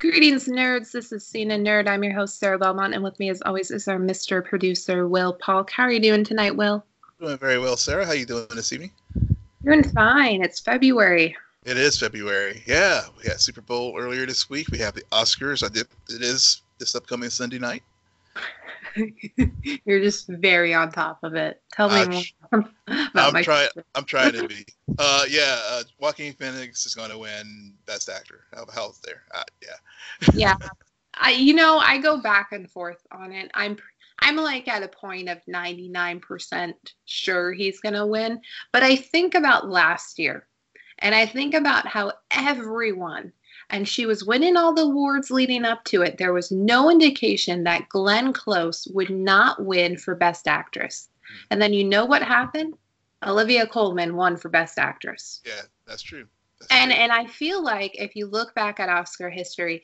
Greetings, nerds. This is Cena Nerd. I'm your host, Sarah Belmont, and with me, as always, is our Mr. Producer, Will Paul. How are you doing tonight, Will? Doing very well, Sarah. How are you doing this evening? Doing fine. It's February. It is February. Yeah, we had Super Bowl earlier this week. We have the Oscars. I did. It is this upcoming Sunday night. You're just very on top of it. Tell me I'm, more about I'm trying. I'm trying to be. Uh, yeah, uh, Joaquin Phoenix is going to win Best Actor. How how's there? Uh, yeah. yeah, I. You know, I go back and forth on it. I'm. I'm like at a point of 99% sure he's going to win. But I think about last year and I think about how everyone and she was winning all the awards leading up to it. There was no indication that Glenn Close would not win for Best Actress. And then you know what happened? Olivia Colman won for Best Actress. Yeah, that's true. That's and true. and I feel like if you look back at Oscar history,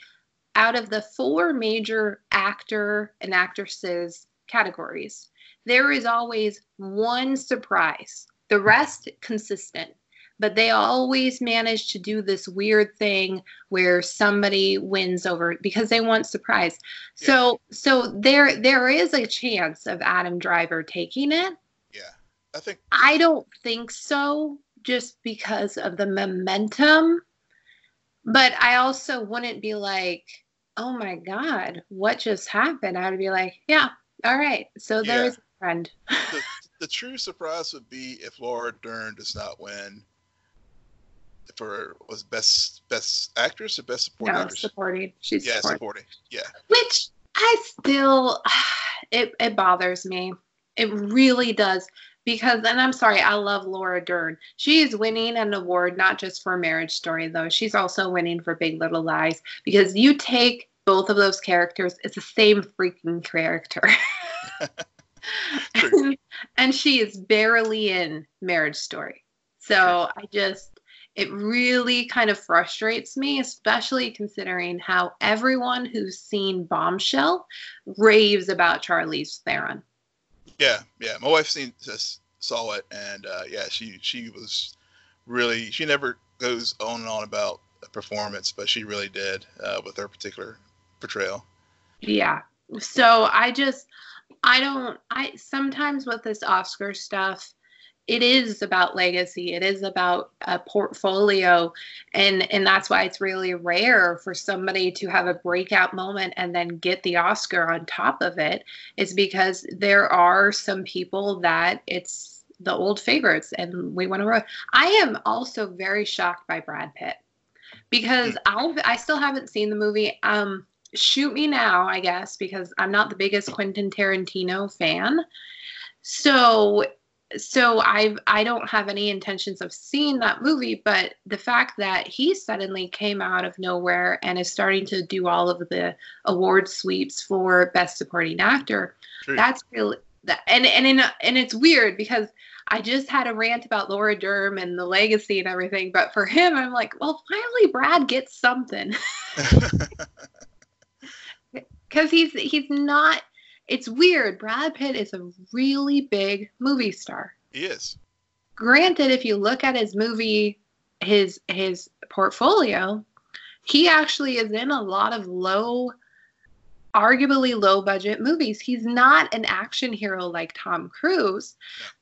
out of the four major actor and actresses categories, there is always one surprise. The rest consistent but they always manage to do this weird thing where somebody wins over because they want surprise. Yeah. So so there there is a chance of Adam Driver taking it. Yeah. I think I don't think so just because of the momentum. But I also wouldn't be like, "Oh my god, what just happened?" I would be like, "Yeah, all right. So there's yeah. a friend." the, the true surprise would be if Laura Dern does not win for was best best actress or best supporting no, actress? supporting. She's yeah, supporting. supporting. Yeah. Which I still it it bothers me. It really does because and I'm sorry, I love Laura Dern. She is winning an award not just for Marriage Story though. She's also winning for Big Little Lies because you take both of those characters, it's the same freaking character. and, and she is barely in Marriage Story. So I just it really kind of frustrates me, especially considering how everyone who's seen Bombshell raves about Charlize Theron. Yeah, yeah. My wife seen saw it, and uh, yeah, she she was really she never goes on and on about a performance, but she really did uh, with her particular portrayal. Yeah. So I just I don't I sometimes with this Oscar stuff it is about legacy it is about a portfolio and and that's why it's really rare for somebody to have a breakout moment and then get the oscar on top of it is because there are some people that it's the old favorites and we want to i am also very shocked by brad pitt because i i still haven't seen the movie. Um shoot me now i guess because i'm not the biggest quentin tarantino fan. So so I I don't have any intentions of seeing that movie, but the fact that he suddenly came out of nowhere and is starting to do all of the award sweeps for best supporting actor, True. that's really that and and in, and it's weird because I just had a rant about Laura Dern and the legacy and everything, but for him, I'm like, well, finally Brad gets something. Because he's he's not it's weird. Brad Pitt is a really big movie star. He is. Granted, if you look at his movie, his his portfolio, he actually is in a lot of low arguably low budget movies. He's not an action hero like Tom Cruise.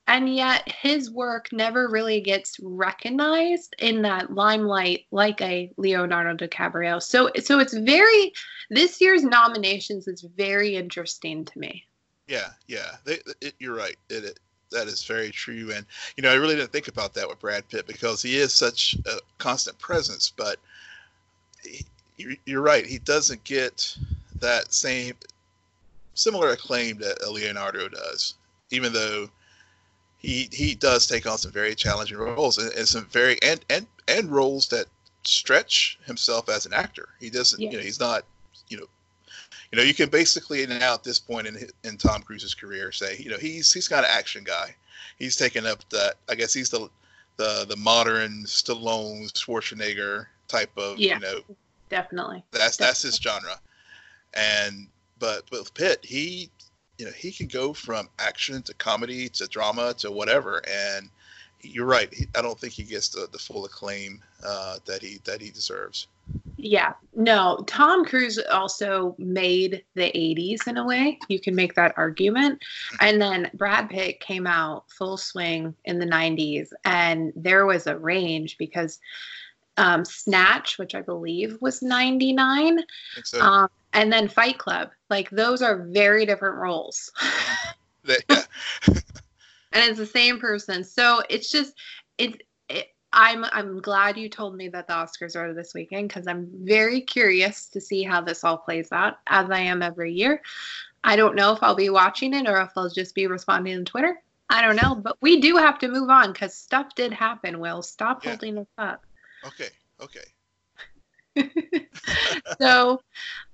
And yet his work never really gets recognized in that limelight like a Leonardo DiCaprio. So so it's very this year's nominations is very interesting to me. Yeah, yeah. They, it, you're right. It, it that is very true and you know I really didn't think about that with Brad Pitt because he is such a constant presence but he, you're right he doesn't get that same similar acclaim that Leonardo does, even though he he does take on some very challenging roles and, and some very and, and and roles that stretch himself as an actor. He doesn't, yeah. you know, he's not, you know, you know, you can basically now at this point in in Tom Cruise's career say, you know, he's he's kind of action guy. He's taken up that. I guess he's the the the modern Stallone Schwarzenegger type of, yeah, you know, definitely. That's definitely. that's his genre. And but with Pitt, he you know he can go from action to comedy to drama to whatever. And you're right. He, I don't think he gets the, the full acclaim uh, that he that he deserves. Yeah, no, Tom Cruise also made the 80s in a way. You can make that argument. And then Brad Pitt came out full swing in the 90s, and there was a range because um, Snatch, which I believe was 99, So, um, and then Fight Club. Like, those are very different roles. yeah. and it's the same person. So it's just, it's, it, I'm I'm glad you told me that the Oscars are this weekend because I'm very curious to see how this all plays out, as I am every year. I don't know if I'll be watching it or if I'll just be responding on Twitter. I don't know, but we do have to move on because stuff did happen. Will stop Yeah. holding us up. Okay. Okay. so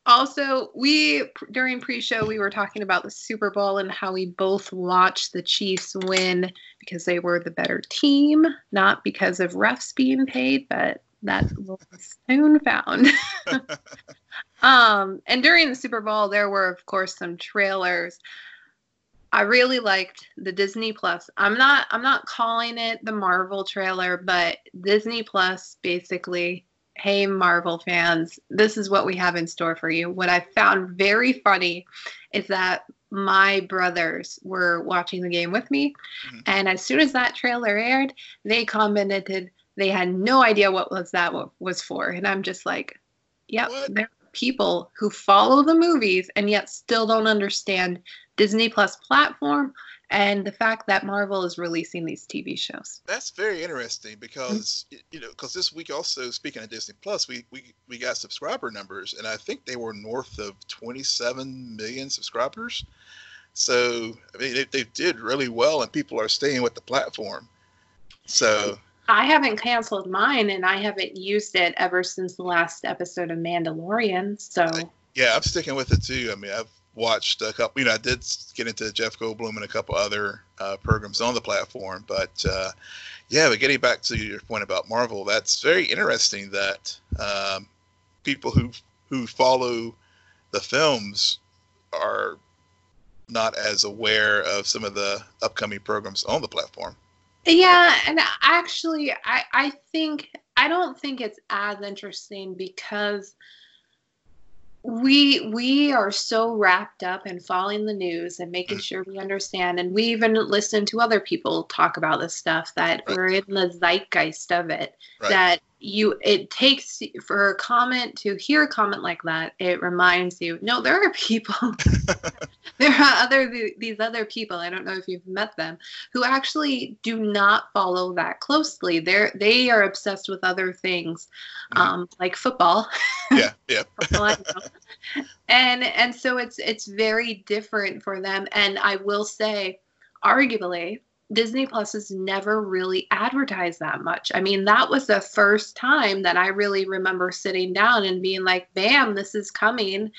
also we during pre-show we were talking about the super bowl and how we both watched the chiefs win because they were the better team not because of refs being paid but that will be soon found um and during the super bowl there were of course some trailers I really liked the Disney Plus. I'm not I'm not calling it the Marvel trailer, but Disney Plus basically hey marvel fans this is what we have in store for you what i found very funny is that my brothers were watching the game with me Mhm. and as soon as that trailer aired they commented they had no idea what was that wa- was for and i'm just like yep What? there are people who follow the movies and yet still don't understand disney plus platform and the fact that marvel is releasing these tv shows That's very interesting because mm-hmm. y- you know because this week also speaking of Disney Plus, we, we we got subscriber numbers, and I think they were north of 27 million subscribers. So I mean, they, they did really well, and people are staying with the platform. So I haven't canceled mine and I haven't used it ever since the last episode of Mandalorian. So yeah, I'm sticking with it too. I mean, I've watched a couple. You know, I did get into Jeff Goldblum and a couple other uh, programs on the platform, but uh, yeah. But getting back to your point about Marvel, that's very interesting that um, people who who follow the films are not as aware of some of the upcoming programs on the platform. yeah, and actually I I think I don't think it's as interesting because we we are so wrapped up in following the news and making sure we understand and we even listen to other people talk about this stuff that Right. we're in the zeitgeist of it Right. that you it takes for a comment to hear a comment like that it reminds you no there are people there are other these other people i don't know if you've met them who actually do not follow that closely they're they are obsessed with other things Mhm. um like football yeah, yeah, from all I know. and and so it's it's very different for them and i will say arguably disney plus has never really advertised that much i mean that was the first time that i really remember sitting down and being like bam this is coming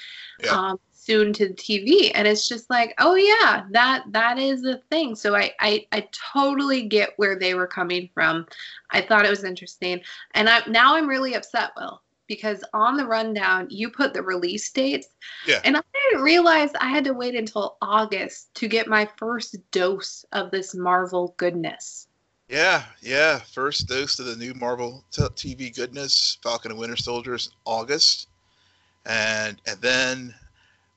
Yeah. um, soon to the tv and it's just like oh yeah that that is a thing. So I, I i totally get where they were coming from. I thought it was interesting. And i now i'm really upset will because on the rundown you put the release dates. Yeah. and i didn't realize i had to wait until august to get my first dose of this marvel goodness. Yeah, yeah. First dose of the new Marvel t- TV goodness, Falcon and Winter Soldiers, August, and and then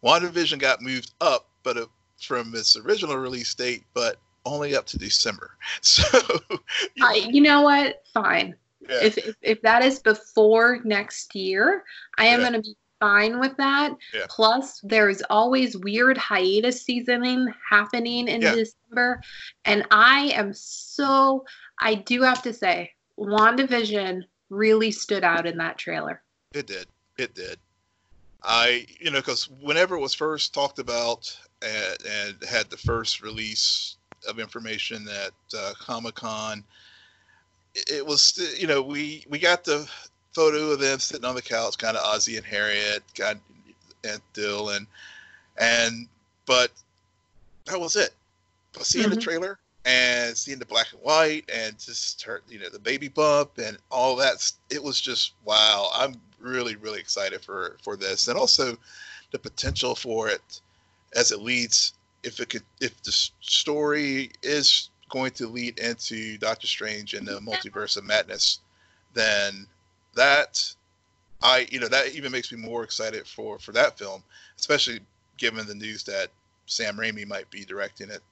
WandaVision got moved up, but it, from its original release date, but only up to December. So, you I, you know what fine yeah, if, if if that is before next year i am Yeah. going to be fine with that Yeah. plus there's always weird hiatus seasoning happening in december and i am so i do have to say wandavision really stood out in that trailer it did, it did. I, you know, because whenever it was first talked about and, and had the first release of information at uh, Comic Con, it, was, you know, we we got the photo of them sitting on the couch, kind of Ozzie and Harriet, got and Dylan, and and but that was it. But seeing the Mhm. trailer and seeing the black and white and just her, you know, the baby bump and all that, it was just wow. I'm really really excited for for this, and also the potential for it as it leads. If it could, if the story is going to lead into Doctor Strange and the Multiverse of Madness, then that I, you know, that even makes me more excited for for that film, especially given the news that Sam Raimi might be directing it.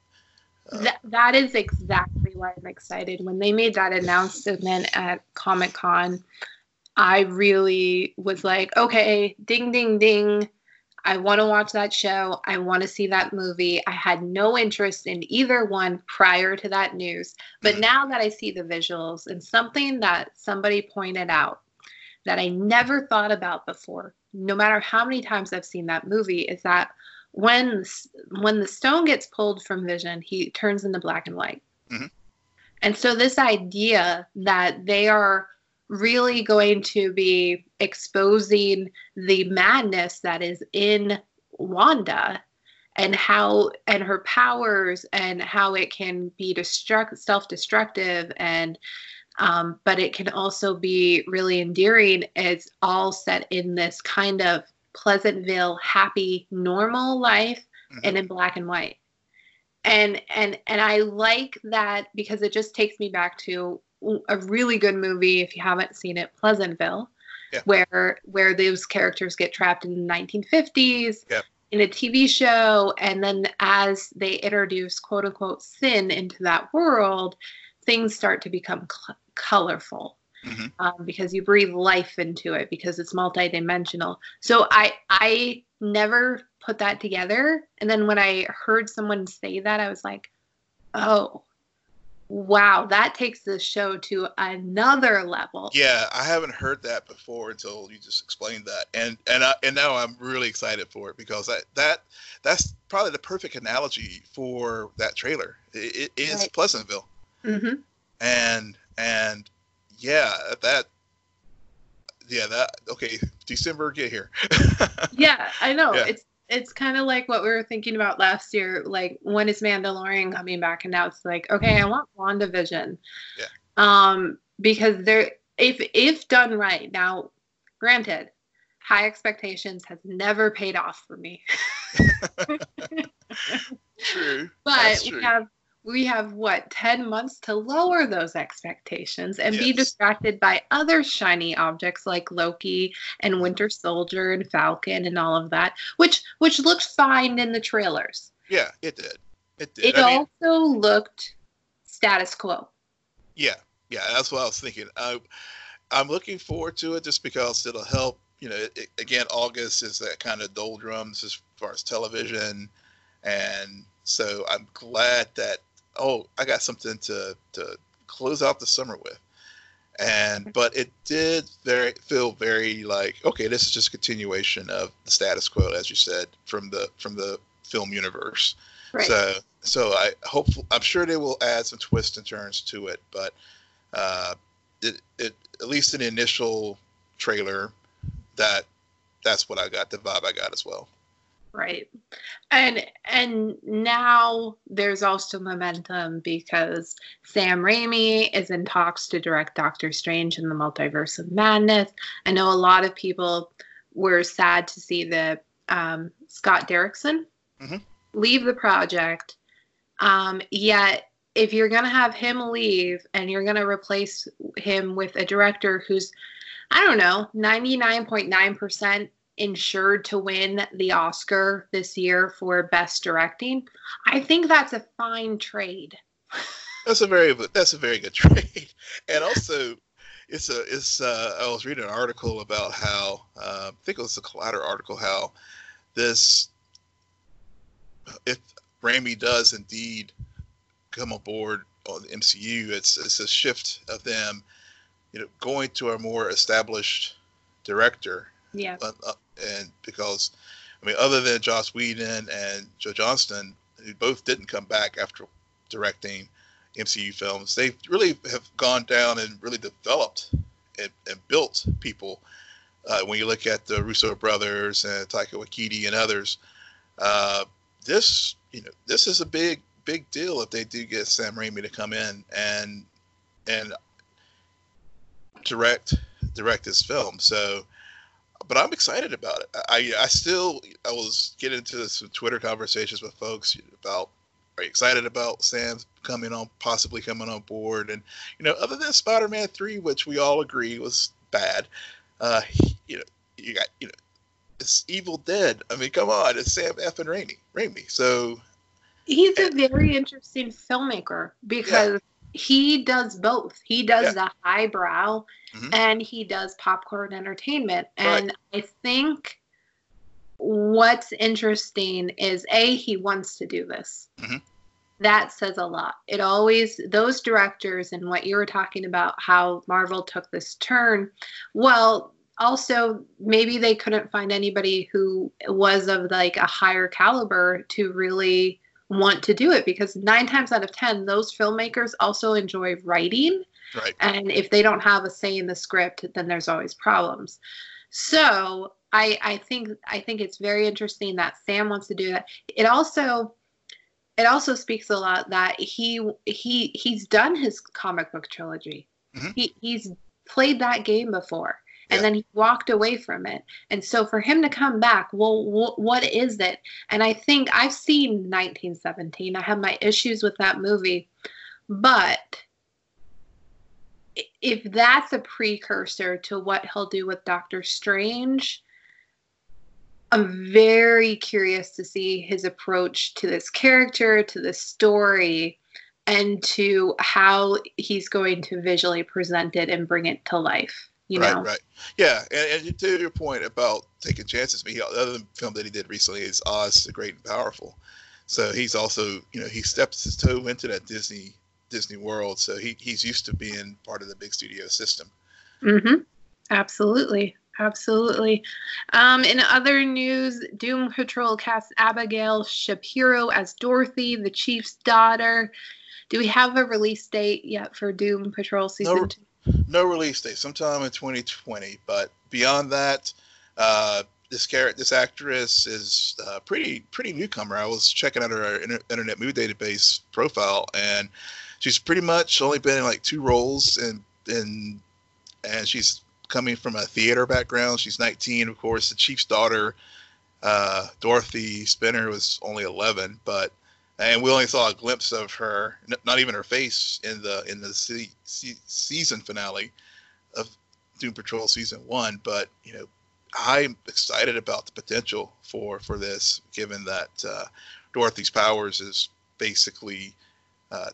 That, that is exactly why I'm excited. When they made that announcement at Comic Con, I really was like, okay, ding, ding, ding. I want to watch that show. I want to see that movie. I had no interest in either one prior to that news. But mm-hmm. now that I see the visuals and something that somebody pointed out that I never thought about before, no matter how many times I've seen that movie, is that when when the stone gets pulled from Vision, he turns into black and white. Mm-hmm. And so this idea that they are really going to be exposing the madness that is in Wanda and how and her powers and how it can be destruct self-destructive and um, but it can also be really endearing it's all set in this kind of pleasantville happy normal life mm-hmm. and in black and white and and and i like that because it just takes me back to a really good movie if you haven't seen it, Pleasantville, yeah. where where those characters get trapped in the 1950s yeah. in a TV show, and then as they introduce quote unquote sin into that world, things start to become cl- colorful. Mm-hmm. Um, because you breathe life into it because it's multidimensional. So I I never put that together, and then when I heard someone say that, I was like, oh, wow, that takes the show to another level. Yeah, I haven't heard that before until you just explained that, and and I, and now I'm really excited for it because that that that's probably the perfect analogy for that trailer. it, it is right. Pleasantville, mm-hmm. and and yeah, that yeah that okay December get here. yeah, I know yeah. it's it's kind of like what we were thinking about last year. Like, when is Mandalorian coming back? And now it's like, okay, I want WandaVision. Yeah. Um, because there, if if done right, now, granted, high expectations has never paid off for me. true. But true. we have we have what 10 months to lower those expectations and yes. be distracted by other shiny objects like Loki and Winter Soldier and Falcon and all of that which which looked fine in the trailers. Yeah, it did. It did. It I also mean, looked status quo. Yeah. Yeah, that's what I was thinking. I I'm looking forward to it just because it'll help, you know, it, again August is that kind of doldrums as far as television and so I'm glad that oh, I got something to to close out the summer with. And but it did very feel very like okay, this is just a continuation of the status quo, as you said, from the from the film universe. Right. So so I hope I'm sure they will add some twists and turns to it, but uh, it it at least in the initial trailer, that that's what I got, the vibe I got as well. Right. And and now there's also momentum because Sam Raimi is in talks to direct Doctor Strange in the Multiverse of Madness. I know a lot of people were sad to see the um, Scott Derrickson mm-hmm. leave the project. Um, yet if you're going to have him leave and you're going to replace him with a director who's I don't know, 99.9% insured to win the Oscar this year for best directing, I think that's a fine trade. that's a very that's a very good trade, and also it's a it's uh, I was reading an article about how uh, I think it was a Collider article how this if Raimi does indeed come aboard on the MCU, it's it's a shift of them, you know, going to a more established director. Yeah. Uh, uh and because I mean, other than Joss Whedon and Joe Johnston, who both didn't come back after directing MCU films, they really have gone down and really developed and, and built people. Uh, when you look at the Russo brothers and Taika Waititi and others, uh, this you know this is a big big deal if they do get Sam Raimi to come in and and direct direct this film. So but I'm excited about it. I I still I was getting into some Twitter conversations with folks about are you excited about Sam coming on possibly coming on board and you know other than Spider-Man 3 which we all agree was bad Uh, you know, you got you know, it's Evil Dead. I mean, come on, it's Sam F and Raimi. Raimi. So he's a very interesting filmmaker because. He does both. He does yeah. the highbrow mm-hmm. and he does popcorn entertainment. And right. I think what's interesting is a he wants to do this. Mm-hmm. That says a lot. It always those directors and what you were talking about how Marvel took this turn. Well, also maybe they couldn't find anybody who was of like a higher caliber to really want to do it because nine times out of ten those filmmakers also enjoy writing. Right. And if they don't have a say in the script then there's always problems. So i i think i think it's very interesting that sam wants to do that. It also it also speaks a lot that he he he's done his comic book trilogy. Mm-hmm. he he's played that game before and yeah. then he walked away from it. And so for him to come back, well, wh- what is it? And I think I've seen 1917. I have my issues with that movie, but if that's a precursor to what he'll do with Doctor Strange, I'm very curious to see his approach to this character, to this story, and to how he's going to visually present it and bring it to life you right, know? Right, Yeah, and, and, to your point about taking chances, I mean, the other film that he did recently is Oz the Great and Powerful. So he's also, you know, he steps his toe into that Disney Disney world. So he, he's used to being part of the big studio system. Mm-hmm. Absolutely. Absolutely. Um, in other news, Doom Patrol casts Abigail Shapiro as Dorothy, the chief's daughter. Do we have a release date yet for Doom Patrol season no, two? No release date, sometime in 2020. But beyond that, uh, this character, this actress is uh, pretty pretty newcomer. I was checking out her Internet Movie Database profile, and she's pretty much only been in like two roles, and and and she's coming from a theater background. She's 19, of course. The chief's daughter, uh, Dorothy Spinner, was only 11, but and we only saw a glimpse of her, not even her face, in the in the se- se- season finale of Doom Patrol season one. But you know, I'm excited about the potential for for this, given that uh, Dorothy's powers is basically uh,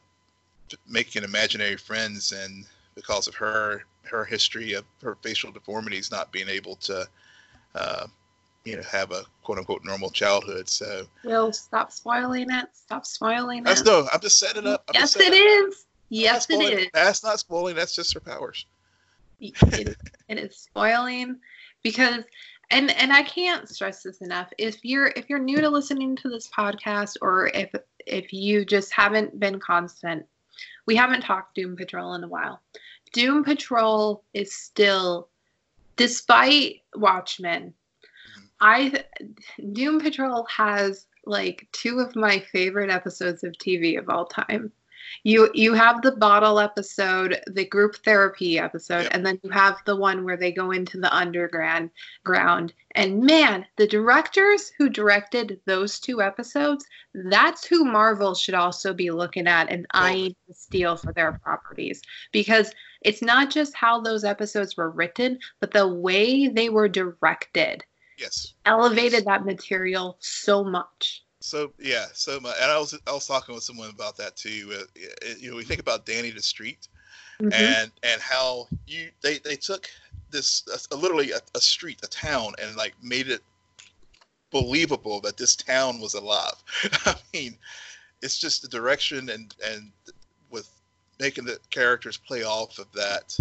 making imaginary friends, and because of her her history of her facial deformities, not being able to uh, you know have a quote unquote normal childhood. So Will stop spoiling it. Stop spoiling that's, it. No, I'm just setting it up. I'm yes, it is. Yes, it is. That's not spoiling. That's just her powers. it, it is spoiling because and and I can't stress this enough. If you're if you're new to listening to this podcast or if if you just haven't been constant, we haven't talked Doom Patrol in a while. Doom Patrol is still despite Watchmen, I Doom Patrol has like two of my favorite episodes of TV of all time. You you have the bottle episode, the group therapy episode, yep. and then you have the one where they go into the underground ground. And man, the directors who directed those two episodes, that's who Marvel should also be looking at and eyeing to steal for their properties. Because it's not just how those episodes were written, but the way they were directed Yes. Elevated yes. that material so much. So yeah, so my, and I was I was talking with someone about that too. Uh, you know, we think about Danny the Street, mm-hmm. and and how you they they took this uh, literally a, a, street, a town, and like made it believable that this town was alive. I mean, it's just the direction and and with making the characters play off of that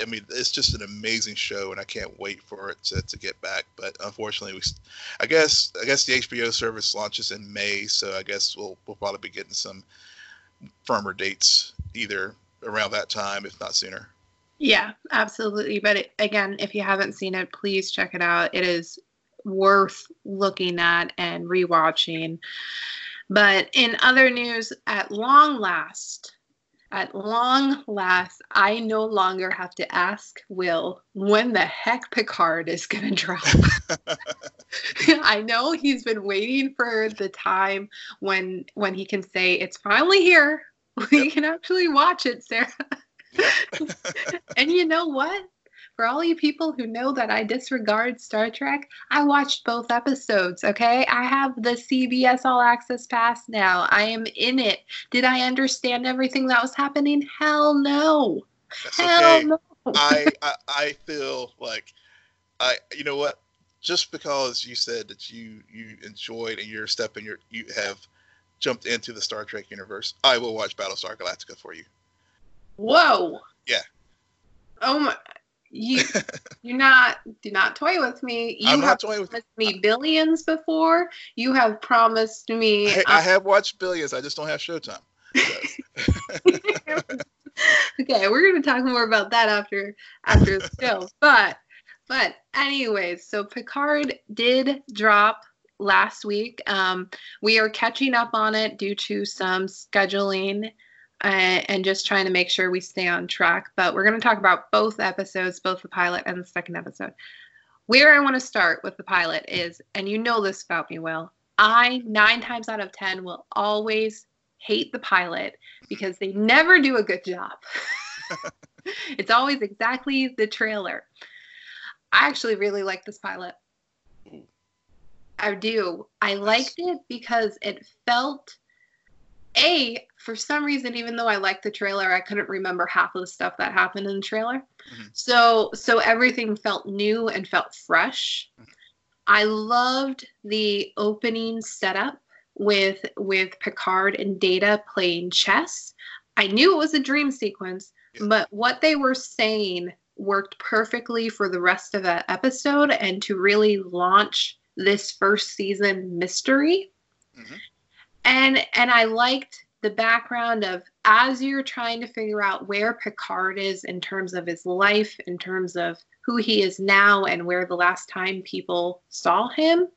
I mean, it's just an amazing show, and I can't wait for it to, to get back. But unfortunately, we, I guess, I guess the HBO service launches in May, so I guess we'll we'll probably be getting some firmer dates either around that time, if not sooner. Yeah, absolutely. But it, again, if you haven't seen it, please check it out. It is worth looking at and rewatching. But in other news, at long last, at long last, I no longer have to ask Will when the heck Picard is going to drop. I know he's been waiting for the time when when he can say it's finally here. We yep. can actually watch it, Sarah. and you know what? For all you people who know that I disregard Star Trek, I watched both episodes, okay? I have the CBS All Access Pass now. I am in it. Did I understand everything that was happening? Hell no. That's Hell okay. no. I, I I feel like I you know what just because you said that you you enjoyed and you're stepping your you have jumped into the Star Trek universe, I will watch Battlestar Galactica for you. Whoa. Yeah. Oh my. You do not do not toy with me. You have toying with promised me billions before. You have promised me. I, I have watched billions. I just don't have Showtime. okay, we're gonna talk more about that after after the show. But but anyways, so Picard did drop last week. Um, we are catching up on it due to some scheduling uh, Uh, and just trying to make sure we stay on track. But we're going to talk about both episodes, both the pilot and the second episode. Where I want to start with the pilot is, and you know this about me, Will, I nine times out of 10 will always hate the pilot because they never do a good job. it's always exactly the trailer. I actually really like this pilot. I do. I liked it because it felt a for some reason even though I liked the trailer I couldn't remember half of the stuff that happened in the trailer. Mhm. So so everything felt new and felt fresh. I loved the opening setup with with Picard and Data playing chess. I knew it was a dream sequence, Yeah. but what they were saying worked perfectly for the rest of the episode and to really launch this first season mystery. Mhm. And and I liked the background of as you're trying to figure out where Picard is in terms of his life, in terms of who he is now and where the last time people saw him.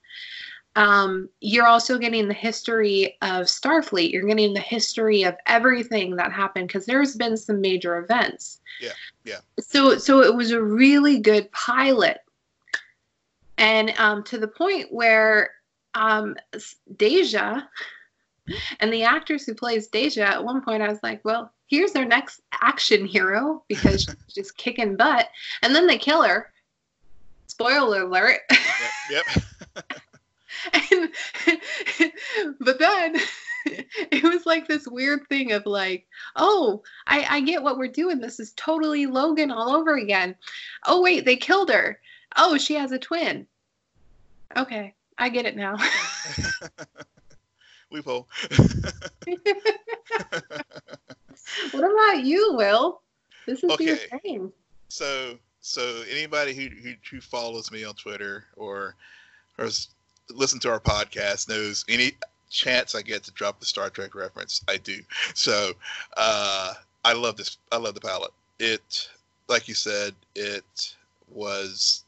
Um, you're also getting the history of Starfleet. You're getting the history of everything that happened because there's been some major events. Yeah, yeah. So, so it was a really good pilot, and um, to the point where um, Deja and the actress who plays Deja at one point, I was like, well, here's their next action hero because she's just kicking butt, and then they kill her. Spoiler alert. Yep. yep. and but then it was like this weird thing of like oh I, I get what we're doing this is totally logan all over again oh wait they killed her oh she has a twin okay i get it now we will. what about you will this is your Okay. thing so so anybody who, who who follows me on Twitter or or listen to our podcast knows any chance I get to drop the Star Trek reference, I do. So uh, I love this. I love the pilot. It, like you said, it was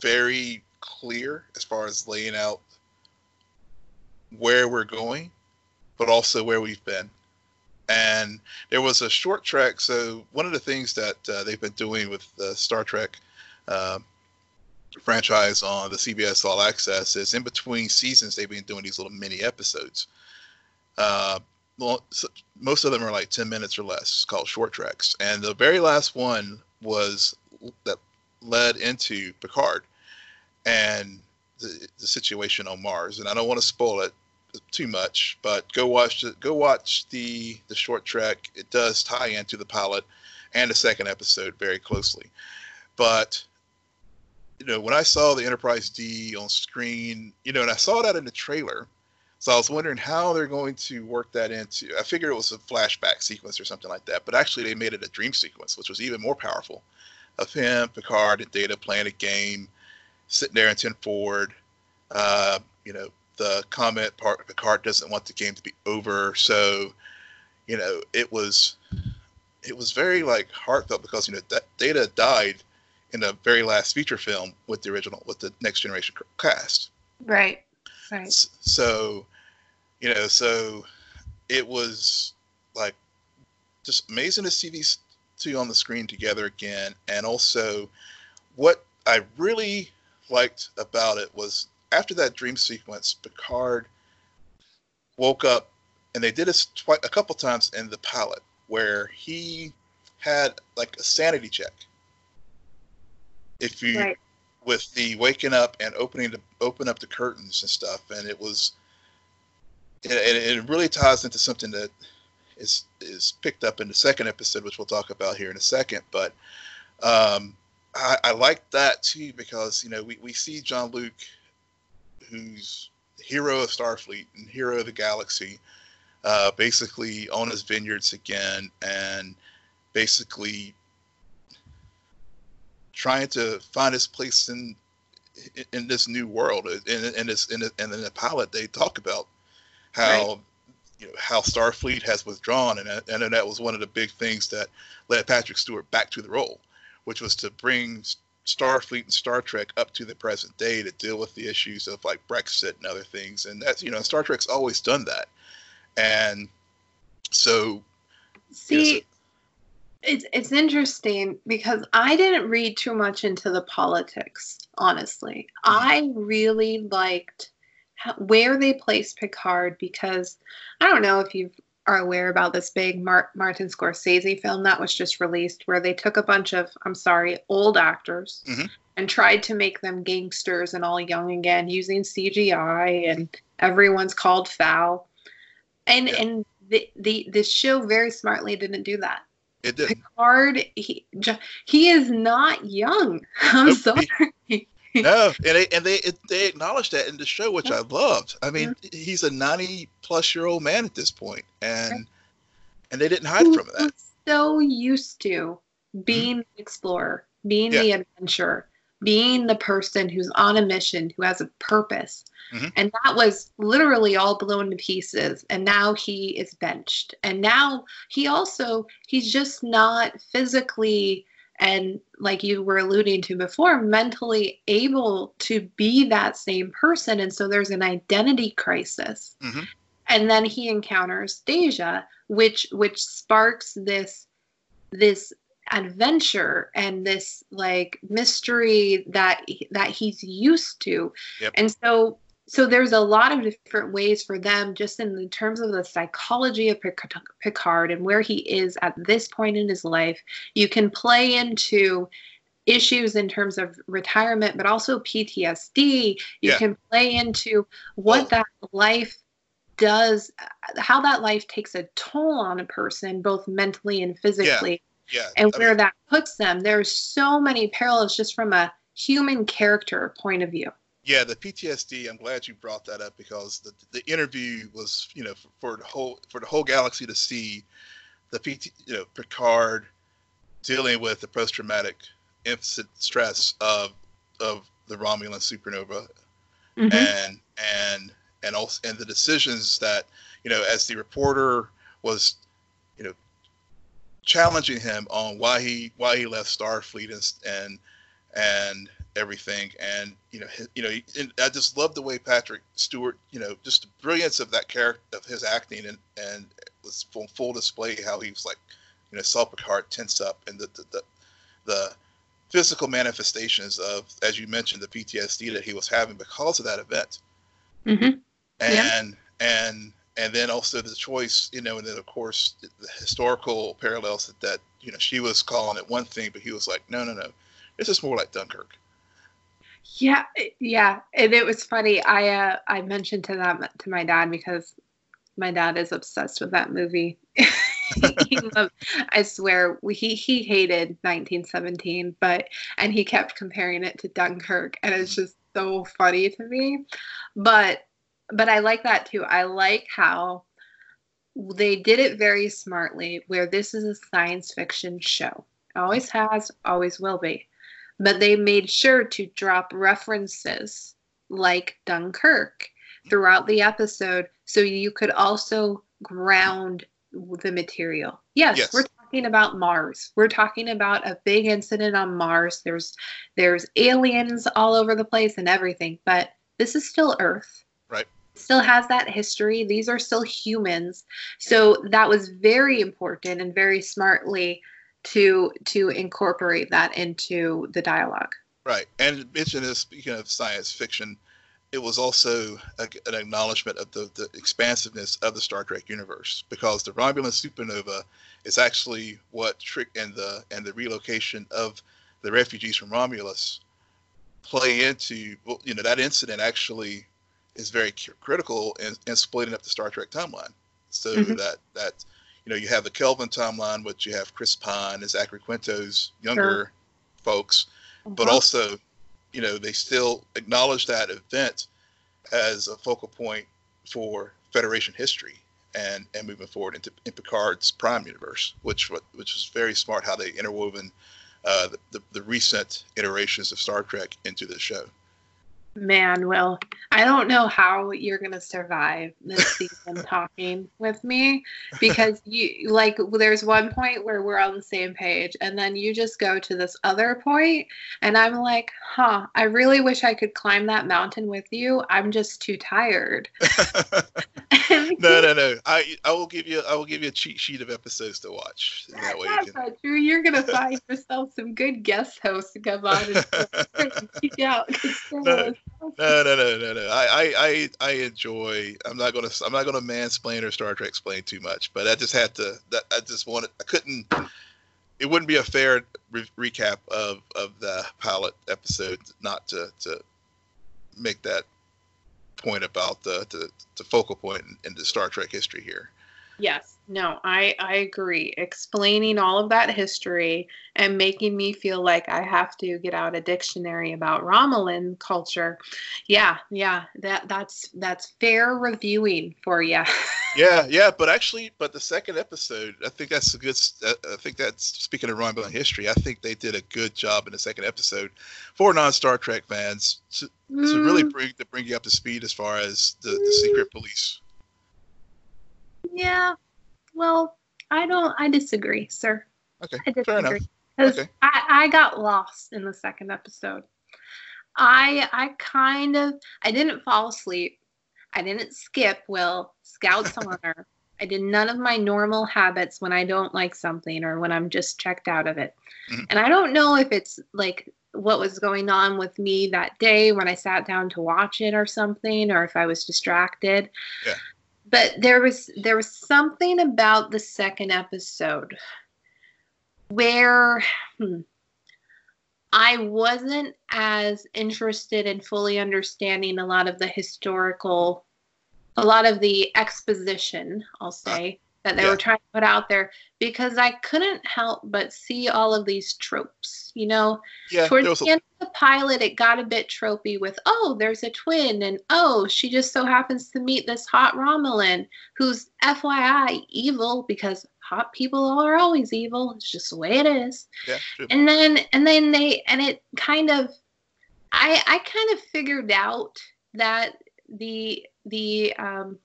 very clear as far as laying out where we're going, but also where we've been. And there was a Short Trek. So one of the things that uh, they've been doing with the Star Trek uh, franchise on the CBS All Access is in between seasons they've been doing these little mini episodes. Uh, most of them are like 10 minutes or less, called Short Treks. And the very last one was that led into Picard and the, the situation on Mars. And I don't want to spoil it too much, but go watch the, go watch the the Short Trek. It does tie into the pilot and the second episode very closely. But you know, when I saw the Enterprise D on screen, you know, and I saw that in the trailer, so I was wondering how they're going to work that into. I figured it was a flashback sequence or something like that, but actually they made it a dream sequence, which was even more powerful, of him, Picard, and Data playing a game, sitting there in ten forward. Uh, you know, the comment part, the Picard doesn't want the game to be over, so you know, it was it was very like heartfelt because you know that Data died in the very last feature film with the original with the next generation cast. right right. So, you know, so it was like just amazing to see these two on the screen together again, and also what I really liked about it was after that dream sequence, Picard woke up, and they did this twi- a couple times in the pilot where he had like a sanity check if you Right. with the waking up and opening the open up the curtains and stuff, and it was, and it, it really ties into something that is is picked up in the second episode, which we'll talk about here in a second. But um, I, I like that too because you know we, we see Jean-Luc, who's hero of Starfleet and hero of the galaxy, uh, basically on his vineyards again and basically trying to find his place in in this new world. In, in this in, in the pilot, they talk about how Right. you know how Starfleet has withdrawn, and that- and that was one of the big things that led Patrick Stewart back to the role, which was to bring Starfleet and Star Trek up to the present day to deal with the issues of like Brexit and other things, and that's you know Star Trek's always done that, and so See, it's it's interesting because I didn't read too much into the politics, honestly. Mm-hmm. I really liked how, where they placed Picard because I don't know if you are aware about this big Mar- Martin Scorsese film that was just released where they took a bunch of I'm sorry, old actors Mhm. and tried to make them gangsters and all young again using CGI and everyone's called foul. And Yeah. and the, the this show very smartly didn't do that. it did. Picard, he he is not young. I'm Nope. sorry. no, and they and they it, they acknowledged that in the show, which I loved. I mean, he's a ninety plus year old man at this point, and and they didn't hide Who from that. so used to being the explorer, being the adventurer, being the person who's on a mission, who has a purpose. Mhm. And that was literally all blown to pieces. And now he is benched. And now he also, he's just not physically and like you were alluding to before, mentally able to be that same person. And so there's an identity crisis. Mhm. And then he encounters Deja, which which sparks this this adventure and this like mystery that that he's used to. Yep. And so so there's a lot of different ways for them just in the terms of the psychology of Picard and where he is at this point in his life. You can play into issues in terms of retirement, but also PTSD. You Yeah. can play into what that life does, how that life takes a toll on a person, both mentally and physically, Yeah, and I where mean, that puts them. There's so many parallels just from a human character point of view. Yeah, the PTSD. I'm glad you brought that up because the the interview was you know for, for the whole for the whole galaxy to see the PT you know Picard dealing with the post traumatic incident stress of of the Romulan supernova Mhm. and and and also and the decisions that you know as the reporter was you know challenging him on why he why he left Starfleet and and and everything and you know his, you know and I just love the way Patrick Stewart you know just the brilliance of that character of his acting and and it was full, full display how he was like you know saw Picard tense up and the the, the the physical manifestations of as you mentioned the PTSD that he was having because of that event Mhm. Yeah. and and and then also the choice you know and then of course the historical parallels that, that you know she was calling it one thing but he was like no no no this is more like dunkirk Yeah, yeah, and it was funny. I uh, I mentioned to that to my dad because my dad is obsessed with that movie. loved, I swear, we- he he hated 1917, but and he kept comparing it to Dunkirk, and it's just so funny to me. But but I like that too. I like how they did it very smartly, where this is a science fiction show. Always has, always will be but they made sure to drop references like Dunkirk throughout the episode so you could also ground the material. Yes, Yes. we're talking about Mars. We're talking about a big incident on Mars. There's there's aliens all over the place and everything, but this is still Earth. Right. Still has that history. These are still humans. So that was very important and very smartly to to incorporate that into the dialogue. right and mention this speaking of science fiction it was also a, an acknowledgement of the, the expansiveness of the star trek universe because the romulan supernova is actually what trick and the and the relocation of the refugees from Romulus play into well, you know that incident actually is very critical in, in splitting up the Star Trek timeline. So mm-hmm. that that you know you have the Kelvin timeline, which you have Chris Pine and Zachary Quinto's younger sure. folks, uh-huh. but also you know they still acknowledge that event as a focal point for Federation history and and moving forward into in Picard's Prime universe, which which was very smart how they interwoven uh, the, the, the recent iterations of Star Trek into the show. Man, well, I don't know how you're gonna survive this season talking with me because you like there's one point where we're on the same page and then you just go to this other point and I'm like, huh, I really wish I could climb that mountain with you. I'm just too tired. no, no, no. I I will give you I will give you a cheat sheet of episodes to watch. That way That's you can... not true. You're gonna find yourself some good guest hosts to come on and speak out. No, no, no, no, no, no. I, I, I enjoy. I'm not gonna I'm not gonna mansplain or Star Trek explain too much, but I just had to. That I just wanted. I couldn't. It wouldn't be a fair re- recap of of the pilot episode not to to make that point about the the, the focal point in, in the Star Trek history here. Yes, no, I I agree. Explaining all of that history and making me feel like I have to get out a dictionary about Romulan culture. Yeah, yeah, that that's that's fair reviewing for you. yeah, yeah, but actually, but the second episode, I think that's a good. I think that's speaking of Romulan history. I think they did a good job in the second episode for non Star Trek fans to, mm. to really mm. bring to bring you up to speed as far as the, the secret police yeah. Well, I don't. I disagree, sir. Okay. I disagree. Fair enough. Okay. I, I got lost in the second episode. I I kind of I didn't fall asleep. I didn't skip Will Scout's honor. I did none of my normal habits when I don't like something or when I'm just checked out of it. Mm-hmm. And I don't know if it's like what was going on with me that day when I sat down to watch it or something, or if I was distracted. Yeah but there was there was something about the second episode where hmm, I wasn't as interested in fully understanding a lot of the historical, a lot of the exposition, I'll say, that they yeah. were trying to put out there because I couldn't help but see all of these tropes. You know, yeah, towards the a... end of the pilot, it got a bit tropey with, oh, there's a twin, and oh, she just so happens to meet this hot Romulan who's FYI evil because hot people are always evil. It's just the way it is. Yeah, true. And then, and then they, and it kind of, I, I kind of figured out that the the um,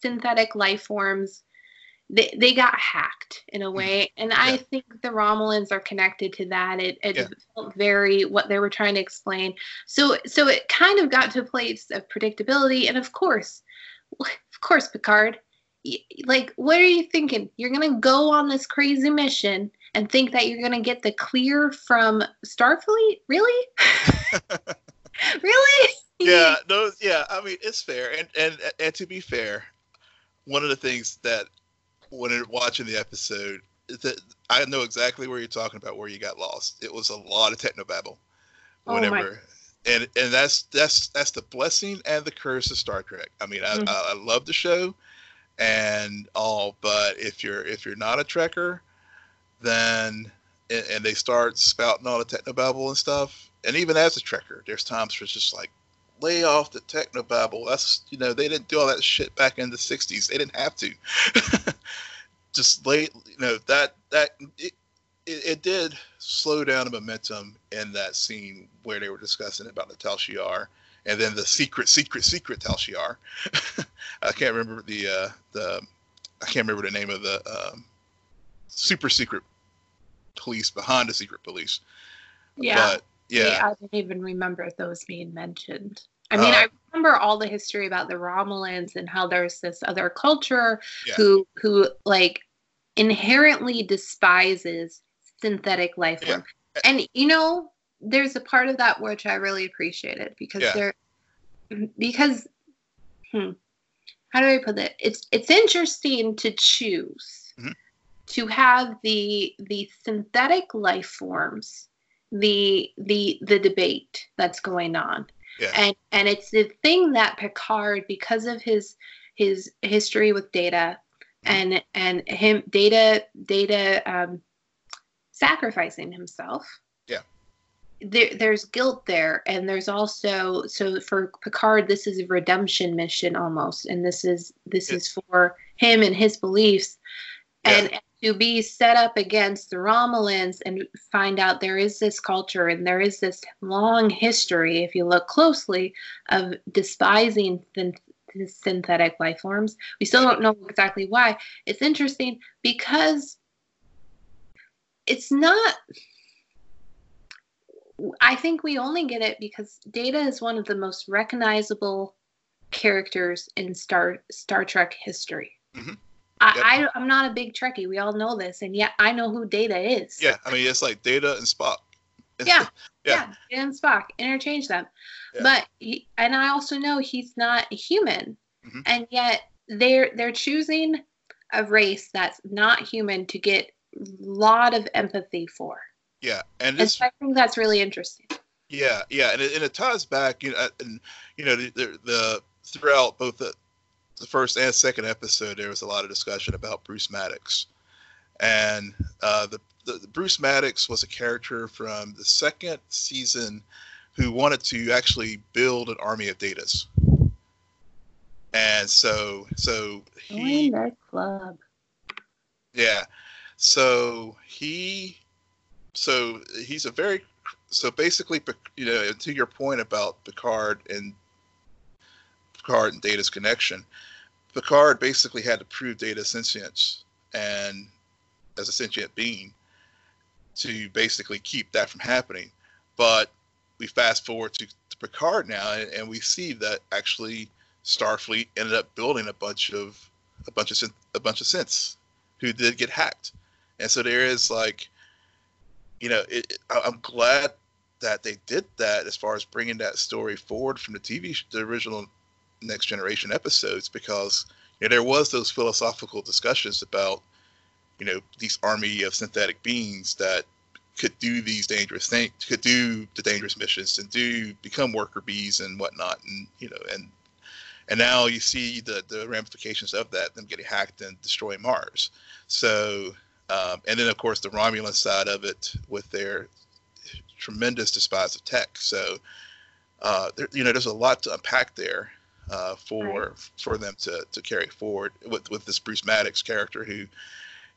synthetic life forms they, they got hacked in a mm-hmm. way. And yeah. i think the romulans are connected to that. It, it yeah. felt very what they were trying to explain. So so it kind of got to a place of predictability. And of course of course picard like what are you thinking? You're gonna go on this crazy mission and think that you're gonna get the clear from starfleet? Really? Really? Yeah no yeah i mean it's fair. And and and to be fair one of the things that when watching the episode that I know exactly where you're talking about where you got lost. It was a lot of technobabble. Whenever oh and and that's that's that's the blessing and the curse of Star Trek. I mean, I, mm-hmm. I, I, love the show and all, but if you're if you're not a Trekker, then and, and they start spouting all the technobabble and stuff, and even as a Trekker, there's times where it's just like lay off the technobabble. That's you know they didn't do all that shit back in the '60s. They didn't have to. Just lay you know that that it, it, it, did slow down the momentum in that scene where they were discussing about the Tal Shiar and then the secret, secret, secret Tal Shiar. I can't remember the uh, the I can't remember the name of the um, super secret police behind the secret police. Yeah. But yeah. I didn't even remember those being mentioned. I mean, uh, I remember all the history about the Romulans and how there's this other culture yeah. who who like inherently despises synthetic life form. Yeah. And you know, there's a part of that which I really appreciated because yeah. they're because hmm, how do I put it? It's it's interesting to choose mm-hmm. to have the the synthetic life forms the the the debate that's going on. Yeah. And and it's the thing that Picard, because of his his history with Data and and him Data Data um, sacrificing himself. Yeah. There, there's guilt there, and there's also so for Picard, this is a redemption mission almost, and this is this Yeah. is for him and his beliefs, Yeah. and to be set up against the Romulans and find out there is this culture and there is this long history, if you look closely, of despising synth- synthetic life forms. We still don't know exactly why. It's interesting because it's not. I think we only get it because Data is one of the most recognizable characters in Star Star Trek history. Mhm. I. I I'm not a big Trekkie. We all know this, and yet I know who Data is. Yeah, I mean it's like Data and Spock. Yeah. Yeah. yeah, and Spock interchange them, Yeah. but he, and I also know he's not human, Mhm. and yet they're they're choosing a race that's not human to get a lot of empathy for, yeah, and and so I think that's really interesting. Yeah, yeah, and it, and it ties back, you know, and you know, the the, the throughout both the the first and second episode, there was a lot of discussion about Bruce Maddox, and uh, the, the the Bruce Maddox was a character from the second season who wanted to actually build an army of Datas, and so so he Join their club. yeah. So he, so he's a very, so basically, you know, to your point about Picard and Picard and Data's connection, Picard basically had to prove Data's sentience and as a sentient being to basically keep that from happening. But we fast forward to, to Picard now, and, and we see that actually Starfleet ended up building a bunch of a bunch of a bunch of synths who did get hacked, and so there is like, you know, it, I'm glad that they did that as far as bringing that story forward from the TV, the original Next Generation episodes, because you know there was those philosophical discussions about, you know, these army of synthetic beings that could do these dangerous things, could do the dangerous missions, and do become worker bees and whatnot, and you know, and and now you see the the ramifications of that, them getting hacked and destroying Mars. So, um, and then of course the Romulan side of it with their tremendous despise of tech. So, uh, there, you know, there's a lot to unpack there uh, for for them to, to carry forward with with this Bruce Maddox character who.